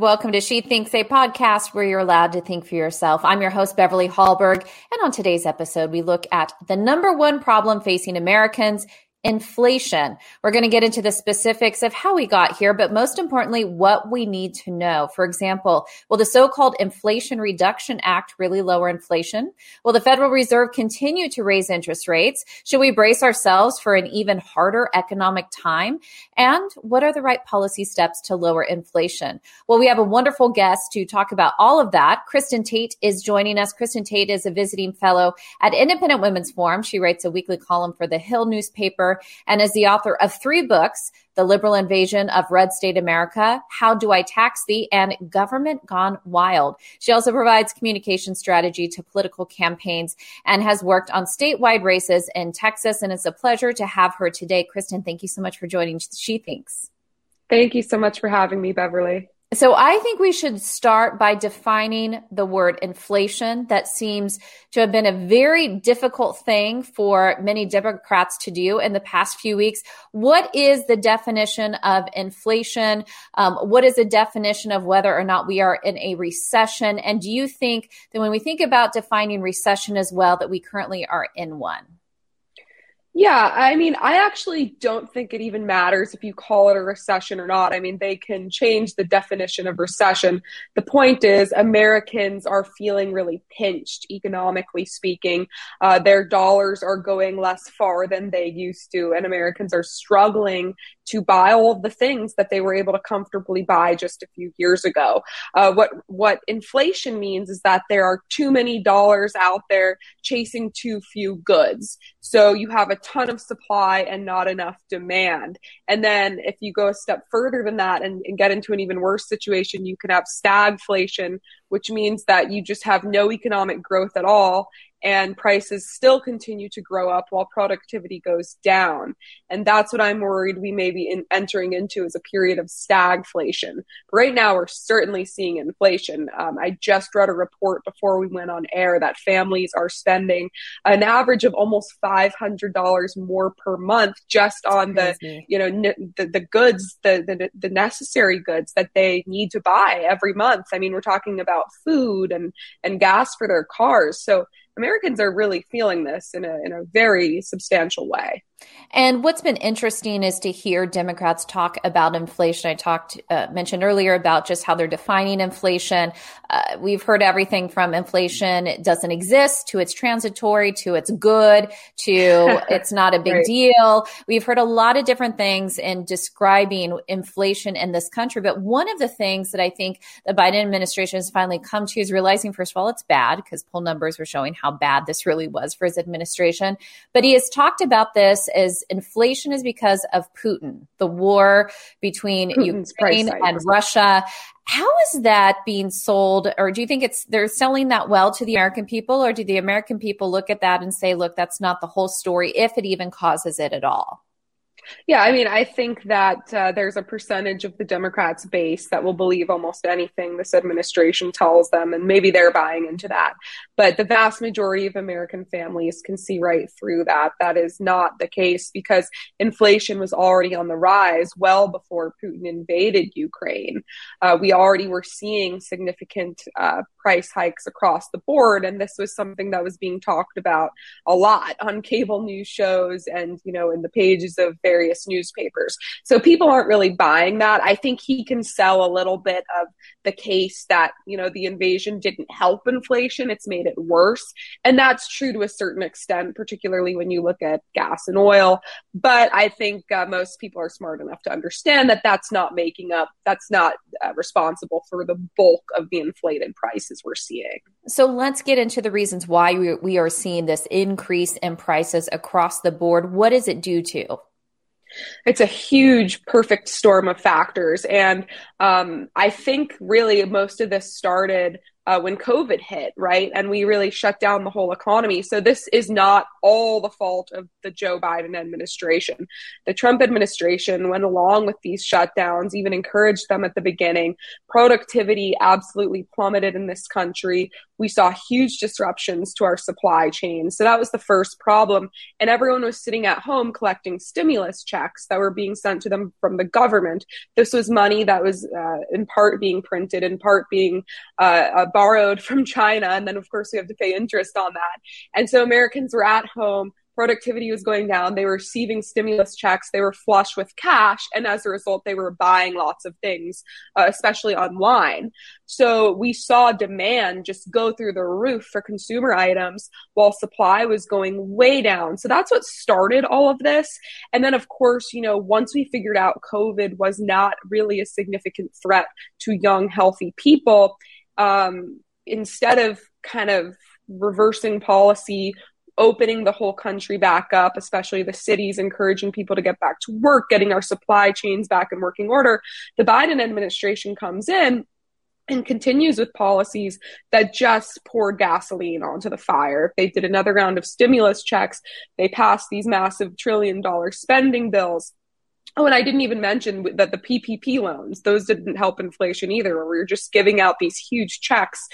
Welcome to She Thinks, a podcast where you're allowed to think for yourself. I'm your host, Beverly Hallberg. And on today's episode, we look at the number one problem facing Americans inflation. We're going to get into the specifics of how we got here, but most importantly, what we need to know. For example, will the so-called Inflation Reduction Act really lower inflation? Will the Federal Reserve continue to raise interest rates? Should we brace ourselves for an even harder economic time? And what are the right policy steps to lower inflation? Well, we have a wonderful guest to talk about all of that. Kristin Tate is joining us. Kristin Tate is a visiting fellow at Independent Women's Forum. She writes a weekly column for the Hill newspaper and is the author of three books The Liberal Invasion of Red State America, How Do I Tax Thee, and Government Gone Wild. She also provides communication strategy to political campaigns and has worked on statewide races in Texas. And it's a pleasure to have her today. Kristin, thank you so much for joining She Thinks. Thank you so much for having me, Beverly. So I think we should start by defining the word inflation. That seems to have been a very difficult thing for many Democrats to do in the past few weeks. What is the definition of inflation? Um, what is the definition of whether or not we are in a recession? And do you think that when we think about defining recession as well, that we currently are in one? Yeah, I mean, I actually don't think it even matters if you call it a recession or not. I mean, they can change the definition of recession. The point is, Americans are feeling really pinched, economically speaking. Uh, their dollars are going less far than they used to, and Americans are struggling to buy all of the things that they were able to comfortably buy just a few years ago. Uh, what what inflation means is that there are too many dollars out there chasing too few goods. So you have a ton of supply and not enough demand. And then if you go a step further than that and, and get into an even worse situation, you can have stagflation, which means that you just have no economic growth at all and prices still continue to grow up while productivity goes down. And that's what I'm worried we may be in, entering into as a period of stagflation. Right now, we're certainly seeing inflation. Um, I just read a report before we went on air that families are spending an average of almost $500 more per month just on the, you know, n- the, the goods, the, the, the necessary goods that they need to buy every month. I mean, we're talking about food and, and gas for their cars. So Americans are really feeling this in a, in a very substantial way. And what's been interesting is to hear Democrats talk about inflation. I talked, uh, mentioned earlier about just how they're defining inflation. Uh, we've heard everything from inflation doesn't exist to it's transitory to it's good to it's not a big right. deal. We've heard a lot of different things in describing inflation in this country. But one of the things that I think the Biden administration has finally come to is realizing, first of all, it's bad because poll numbers were showing how bad this really was for his administration. But he has talked about this is inflation is because of Putin, the war between Putin's Ukraine and Russia. How is that being sold, or do you think it's they're selling that well to the American people, or do the American people look at that and say, "Look, that's not the whole story, if it even causes it at all"? Yeah, I mean, I think that uh, there's a percentage of the Democrats' base that will believe almost anything this administration tells them, and maybe they're buying into that. But the vast majority of American families can see right through that. That is not the case because inflation was already on the rise well before Putin invaded Ukraine. Uh, we already were seeing significant uh, price hikes across the board, and this was something that was being talked about a lot on cable news shows and you know in the pages of various newspapers. So people aren't really buying that. I think he can sell a little bit of the case that, you know, the invasion didn't help inflation, it's made worse. And that's true to a certain extent, particularly when you look at gas and oil. But I think uh, most people are smart enough to understand that that's not making up, that's not uh, responsible for the bulk of the inflated prices we're seeing. So let's get into the reasons why we, we are seeing this increase in prices across the board. What is it due to? It's a huge perfect storm of factors. And um, I think really most of this started uh, when COVID hit, right? And we really shut down the whole economy. So this is not all the fault of the Joe Biden administration. The Trump administration went along with these shutdowns, even encouraged them at the beginning. Productivity absolutely plummeted in this country. We saw huge disruptions to our supply chain. So that was the first problem. And everyone was sitting at home collecting stimulus checks that were being sent to them from the government. This was money that was uh, in part being printed, in part being uh, uh, borrowed from China. And then, of course, we have to pay interest on that. And so Americans were at home productivity was going down. They were receiving stimulus checks. They were flush with cash. And as a result, they were buying lots of things, uh, especially online. So we saw demand just go through the roof for consumer items while supply was going way down. So that's what started all of this. And then, of course, you know, once we figured out COVID was not really a significant threat to young, healthy people, um, instead of kind of reversing policy opening the whole country back up, especially the cities, encouraging people to get back to work, getting our supply chains back in working order. The Biden administration comes in and continues with policies that just poured gasoline onto the fire. They did another round of stimulus checks. They passed these massive trillion dollar spending bills. Oh, and I didn't even mention that the PPP loans; those didn't help inflation either. Where we were just giving out these huge checks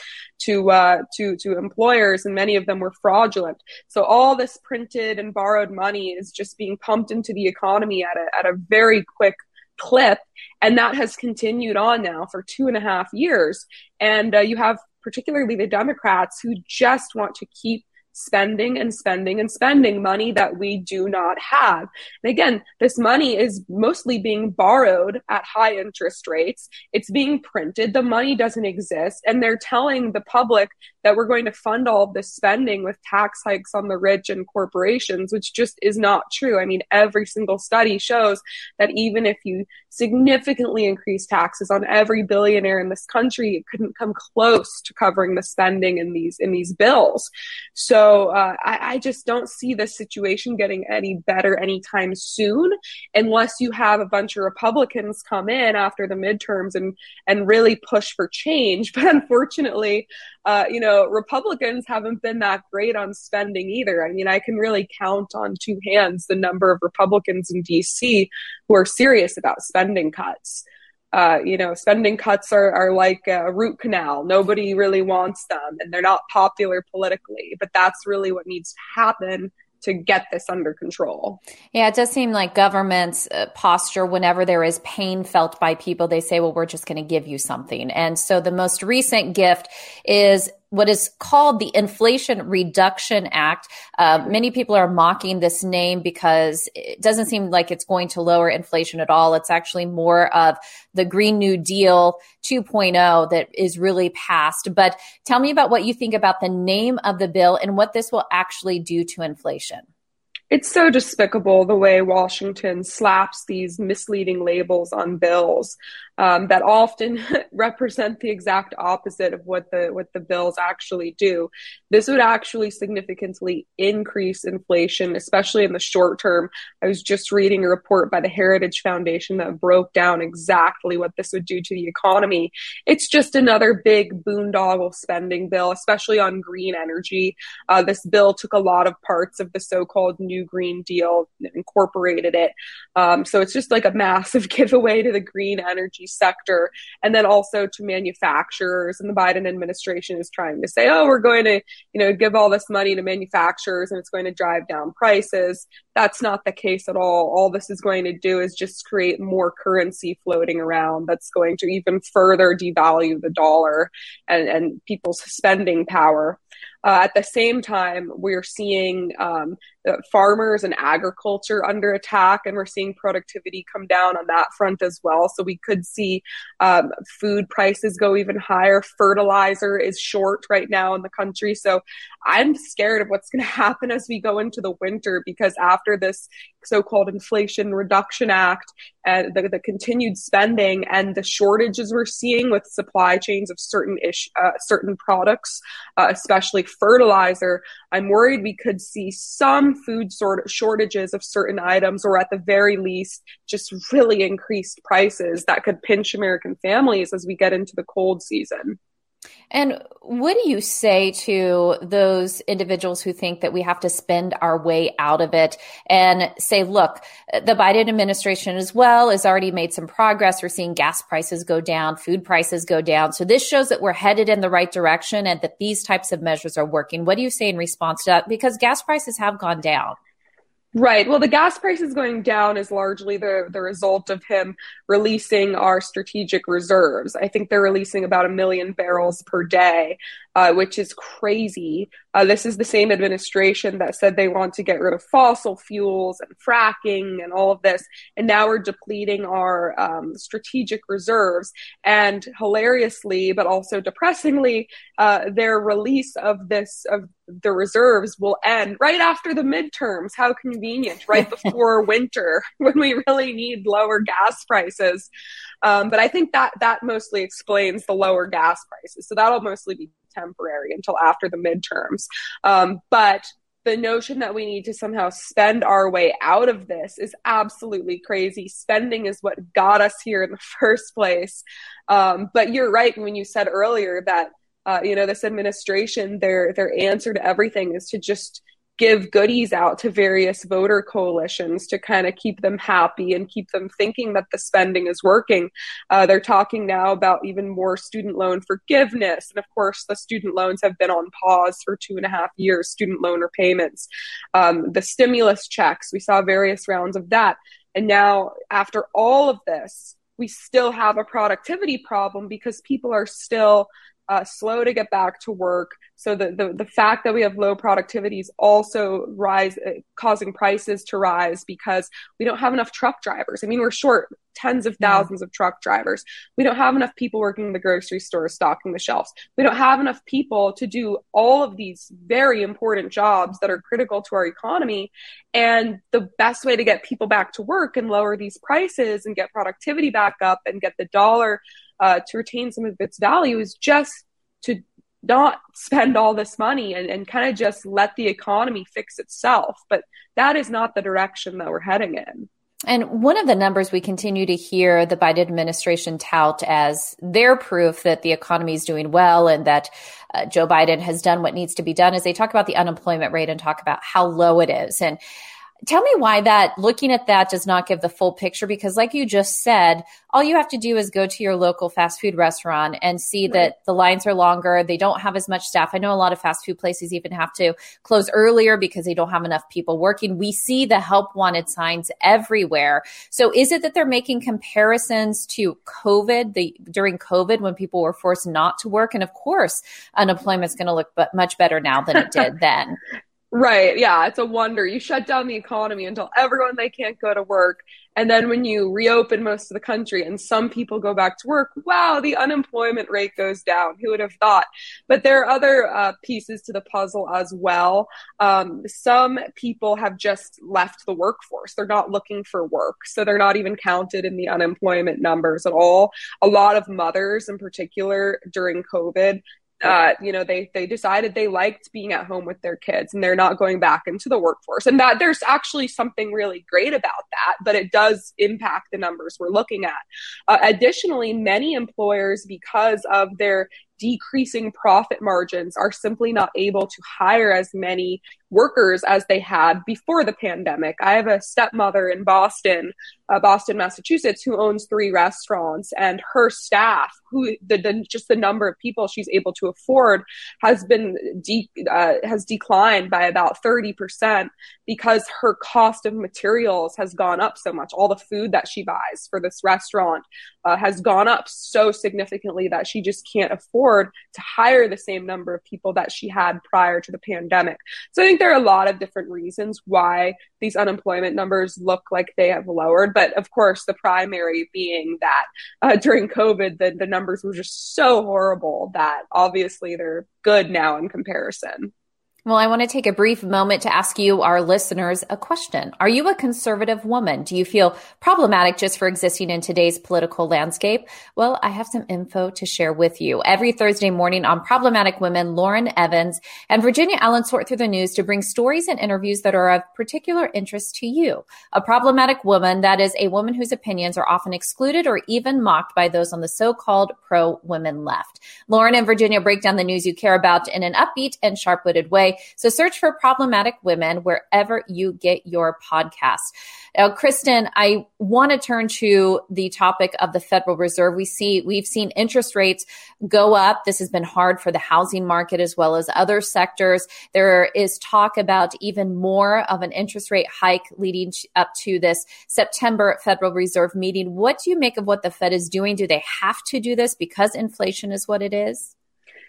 to uh, to to employers, and many of them were fraudulent. So all this printed and borrowed money is just being pumped into the economy at a at a very quick clip, and that has continued on now for two and a half years. And uh, you have particularly the Democrats who just want to keep spending and spending and spending money that we do not have. And again, this money is mostly being borrowed at high interest rates. It's being printed. The money doesn't exist. And they're telling the public that we're going to fund all of this spending with tax hikes on the rich and corporations, which just is not true. I mean, every single study shows that even if you significantly increase taxes on every billionaire in this country, it couldn't come close to covering the spending in these in these bills. So so uh, I, I, just don't see the situation getting any better anytime soon, unless you have a bunch of Republicans come in after the midterms and and really push for change. But unfortunately, uh, you know, Republicans haven't been that great on spending either. I mean, I can really count on two hands the number of Republicans in D.C. who are serious about spending cuts uh, you know, spending cuts are, are like a root canal. Nobody really wants them and they're not popular politically, but that's really what needs to happen to get this under control. Yeah, it does seem like government's uh, posture whenever there is pain felt by people, they say, well, we're just going to give you something. And so the most recent gift is what is called the Inflation Reduction Act. Uh, many people are mocking this name because it doesn't seem like it's going to lower inflation at all. It's actually more of the Green New Deal 2.0 that is really passed. But tell me about what you think about the name of the bill and what this will actually do to inflation. It's so despicable the way Washington slaps these misleading labels on bills um, that often represent the exact opposite of what the what the bills actually do. This would actually significantly increase inflation, especially in the short term. I was just reading a report by the Heritage Foundation that broke down exactly what this would do to the economy. It's just another big boondoggle spending bill, especially on green energy. Uh, this bill took a lot of parts of the so-called New Green Deal, incorporated it. Um, so it's just like a massive giveaway to the green energy sector and then also to manufacturers. And the Biden administration is trying to say, oh, we're going to, you know, give all this money to manufacturers and it's going to drive down prices. That's not the case at all. All this is going to do is just create more currency floating around that's going to even further devalue the dollar and, and people's spending power. Uh, at the same time, we're seeing um, farmers and agriculture under attack, and we're seeing productivity come down on that front as well. So we could see um, food prices go even higher. Fertilizer is short right now in the country. So I'm scared of what's going to happen as we go into the winter because after this so called Inflation Reduction Act and the, the, continued spending and the shortages we're seeing with supply chains of certain ish, uh, certain products, uh, especially fertilizer, I'm worried we could see some food sort shortages of certain items, or at the very least, just really increased prices that could pinch American families as we get into the cold season. And what do you say to those individuals who think that we have to spend our way out of it and say, look, the Biden administration as well has already made some progress. We're seeing gas prices go down, food prices go down. So this shows that we're headed in the right direction and that these types of measures are working. What do you say in response to that? Because gas prices have gone down. Right. Well, the gas prices going down is largely the, the result of him releasing our strategic reserves. I think they're releasing about a million barrels per day, uh, which is crazy. Uh, this is the same administration that said they want to get rid of fossil fuels and fracking and all of this. And now we're depleting our um, strategic reserves. And hilariously, but also depressingly, uh, their release of this, of the reserves will end right after the midterms. How convenient, right before winter when we really need lower gas prices. Um, but I think that that mostly explains the lower gas prices. So that'll mostly be temporary until after the midterms. Um, but the notion that we need to somehow spend our way out of this is absolutely crazy. Spending is what got us here in the first place. Um, but you're right when you said earlier that uh, you know this administration their their answer to everything is to just give goodies out to various voter coalitions to kind of keep them happy and keep them thinking that the spending is working. Uh, they're talking now about even more student loan forgiveness. And of course, the student loans have been on pause for two and a half years, student loan repayments. Um, the stimulus checks, we saw various rounds of that. And now, after all of this, we still have a productivity problem because people are still uh, slow to get back to work. So the, the, the fact that we have low productivity is also rise, uh, causing prices to rise because we don't have enough truck drivers. I mean, we're short tens of thousands yeah. of truck drivers. We don't have enough people working in the grocery store, stocking the shelves. We don't have enough people to do all of these very important jobs that are critical to our economy. And the best way to get people back to work and lower these prices and get productivity back up and get the dollar uh, to retain some of its value is just to not spend all this money and, and kind of just let the economy fix itself. But that is not the direction that we're heading in. And one of the numbers we continue to hear the Biden administration tout as their proof that the economy is doing well and that uh, Joe Biden has done what needs to be done is they talk about the unemployment rate and talk about how low it is. And Tell me why that looking at that does not give the full picture because like you just said, all you have to do is go to your local fast food restaurant and see right. that the lines are longer, they don't have as much staff. I know a lot of fast food places even have to close earlier because they don't have enough people working. We see the help wanted signs everywhere. So is it that they're making comparisons to COVID, the during COVID when people were forced not to work and of course unemployment is going to look much better now than it did then. Right. Yeah. It's a wonder. You shut down the economy until everyone they can't go to work. And then when you reopen most of the country and some people go back to work, wow, the unemployment rate goes down. Who would have thought? But there are other uh, pieces to the puzzle as well. Um, some people have just left the workforce. They're not looking for work. So they're not even counted in the unemployment numbers at all. A lot of mothers in particular during COVID uh, you know, they they decided they liked being at home with their kids and they're not going back into the workforce. And that there's actually something really great about that, but it does impact the numbers we're looking at. Uh, additionally, many employers, because of their decreasing profit margins are simply not able to hire as many workers as they had before the pandemic. I have a stepmother in Boston, uh, Boston, Massachusetts, who owns three restaurants, and her staff, who the, the just the number of people she's able to afford, has been de- uh, has declined by about thirty percent because her cost of materials has gone up so much. All the food that she buys for this restaurant uh, has gone up so significantly that she just can't afford to hire the same number of people that she had prior to the pandemic. So I think there are a lot of different reasons why these unemployment numbers look like they have lowered. But of course, the primary being that uh, during COVID, the, the numbers were just so horrible that obviously they're good now in comparison. Well, I want to take a brief moment to ask you, our listeners, a question. Are you a conservative woman? Do you feel problematic just for existing in today's political landscape? Well, I have some info to share with you. Every Thursday morning on Problematic Women, Lauren Evans and Virginia Allen sort through the news to bring stories and interviews that are of particular interest to you. A problematic woman, that is a woman whose opinions are often excluded or even mocked by those on the so-called pro-women left. Lauren and Virginia break down the news you care about in an upbeat and sharp-witted way. So search for problematic women wherever you get your podcast. Now, Kristin, I want to turn to the topic of the Federal Reserve. We see we've seen interest rates go up. This has been hard for the housing market as well as other sectors. There is talk about even more of an interest rate hike leading up to this September Federal Reserve meeting. What do you make of what the Fed is doing? Do they have to do this because inflation is what it is?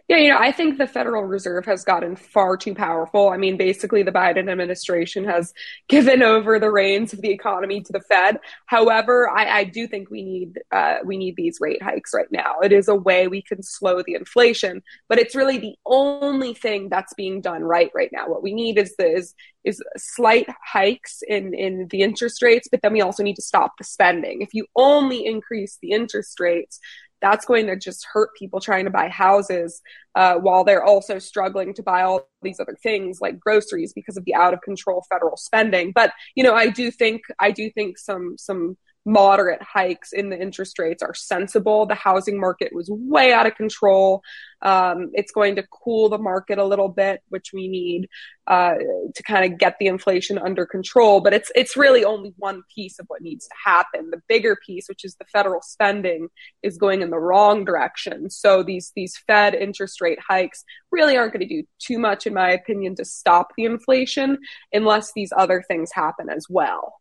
Yeah, you know, I think the Federal Reserve has gotten far too powerful. I mean, basically, the Biden administration has given over the reins of the economy to the Fed. However, I, I do think we need uh, we need these rate hikes right now. It is a way we can slow the inflation, but it's really the only thing that's being done right right now. What we need is the, is is slight hikes in in the interest rates, but then we also need to stop the spending. If you only increase the interest rates, that's going to just hurt people trying to buy houses uh, while they're also struggling to buy all these other things like groceries because of the out of control federal spending. But you know i do think i do think some some moderate hikes in the interest rates are sensible. The housing market was way out of control. Um, it's going to cool the market a little bit, which we need uh, to kind of get the inflation under control. But it's it's really only one piece of what needs to happen. The bigger piece, which is the federal spending, is going in the wrong direction. So these these Fed interest rate hikes really aren't going to do too much, in my opinion, to stop the inflation unless these other things happen as well.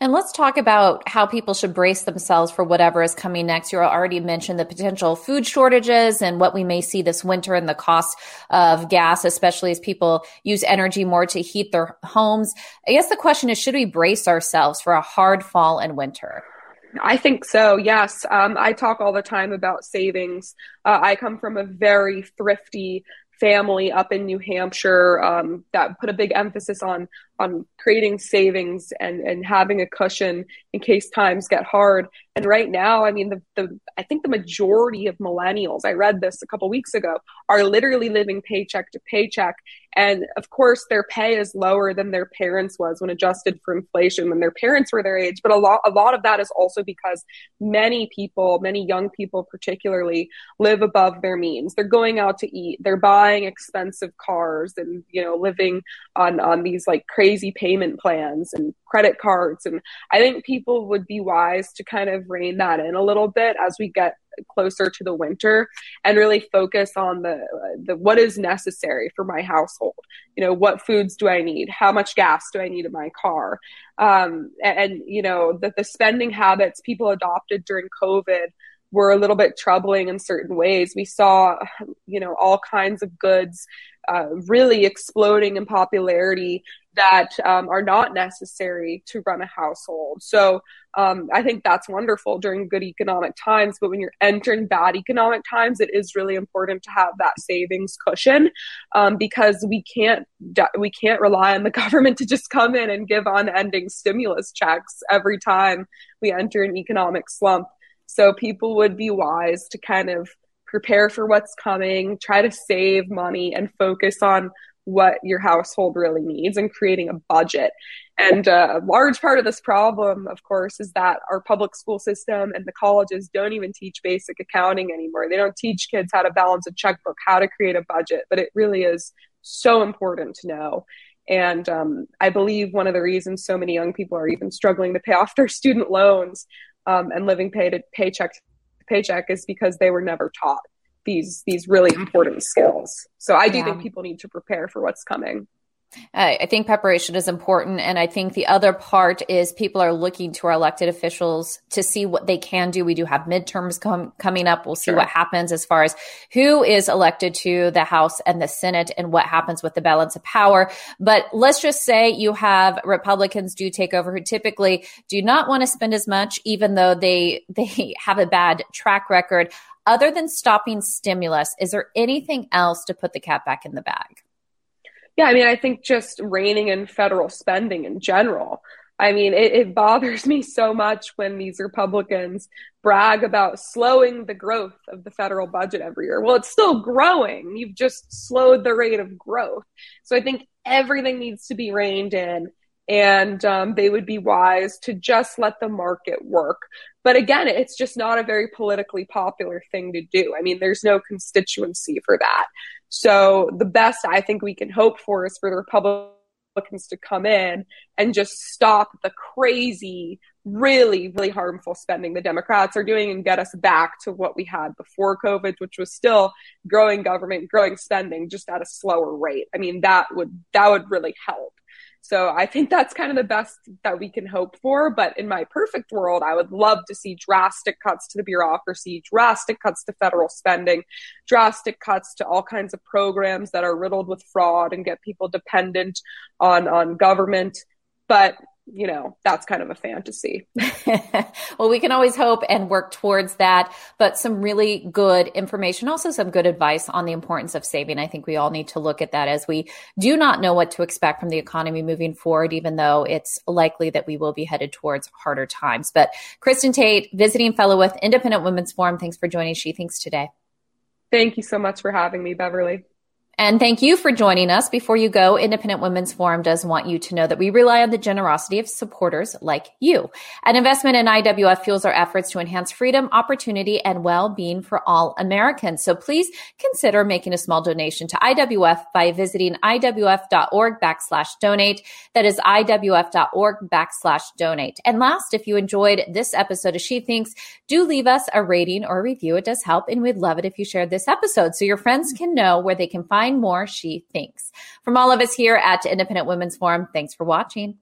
And let's talk about how people should brace themselves for whatever is coming next. You already mentioned the potential food shortages and what we may see this winter and the cost of gas, especially as people use energy more to heat their homes. I guess the question is, should we brace ourselves for a hard fall and winter? I think so, yes. Um, I talk all the time about savings. Uh, I come from a very thrifty family up in New Hampshire um, that put a big emphasis on on creating savings and and having a cushion in case times get hard. And right now, I mean, the the I think the majority of millennials, I read this a couple weeks ago, are literally living paycheck to paycheck. And of course, their pay is lower than their parents was when adjusted for inflation when their parents were their age. But a lot a lot of that is also because many people, many young people particularly, live above their means. They're going out to eat, they're buying expensive cars, and you know, living on on these like crazy crazy payment plans and credit cards. And I think people would be wise to kind of rein that in a little bit as we get closer to the winter and really focus on the the what is necessary for my household you know what foods do i need how much gas do i need in my car um, and, and you know that the spending habits people adopted during covid were a little bit troubling in certain ways. We saw, you know, all kinds of goods uh, really exploding in popularity that um, are not necessary to run a household. So um, I think that's wonderful during good economic times. But when you're entering bad economic times, it is really important to have that savings cushion um, because we can't we can't rely on the government to just come in and give unending stimulus checks every time we enter an economic slump. So people would be wise to kind of prepare for what's coming, try to save money and focus on what your household really needs and creating a budget. And a large part of this problem, of course, is that our public school system and the colleges don't even teach basic accounting anymore. They don't teach kids how to balance a checkbook, how to create a budget, but it really is so important to know. And um, I believe one of the reasons so many young people are even struggling to pay off their student loans um, and living pay to paycheck to paycheck is because they were never taught these these really important skills. So I do yeah. think people need to prepare for what's coming. I think preparation is important. And I think the other part is people are looking to our elected officials to see what they can do. We do have midterms com- coming up. We'll see sure. what happens as far as who is elected to the House and the Senate and what happens with the balance of power. But let's just say you have Republicans do take over who typically do not want to spend as much, even though they, they have a bad track record. Other than stopping stimulus, is there anything else to put the cat back in the bag? Yeah, I mean, I think just reining in federal spending in general. I mean, it, it, bothers me so much when these Republicans brag about slowing the growth of the federal budget every year. Well, it's still growing. You've just slowed the rate of growth. So I think everything needs to be reined in, and um, they would be wise to just let the market work. But again, it's just not a very politically popular thing to do. I mean, there's no constituency for that. So the best I think we can hope for is for the Republicans to come in and just stop the crazy, really, really harmful spending the Democrats are doing and get us back to what we had before COVID, which was still growing government, growing spending, just at a slower rate. I mean, that would that would really help. So I think that's kind of the best that we can hope for. But in my perfect world, I would love to see drastic cuts to the bureaucracy, drastic cuts to federal spending, drastic cuts to all kinds of programs that are riddled with fraud and get people dependent on, on government. But you know, that's kind of a fantasy. well, we can always hope and work towards that, but some really good information, also some good advice on the importance of saving. I think we all need to look at that as we do not know what to expect from the economy moving forward, even though it's likely that we will be headed towards harder times. But Kristin Tate, visiting fellow with Independent Women's Forum, thanks for joining She Thinks today. Thank you so much for having me, Beverly. And thank you for joining us. Before you go, Independent Women's Forum does want you to know that we rely on the generosity of supporters like you. An investment in IWF fuels our efforts to enhance freedom, opportunity, and well-being for all Americans. So please consider making a small donation to IWF by visiting IWF.org backslash donate. That is IWF.org backslash donate. And last, if you enjoyed this episode of She Thinks, do leave us a rating or review. It does help, and we'd love it if you shared this episode so your friends can know where they can find find more she thinks. From all of us here at Independent Women's Forum, thanks for watching.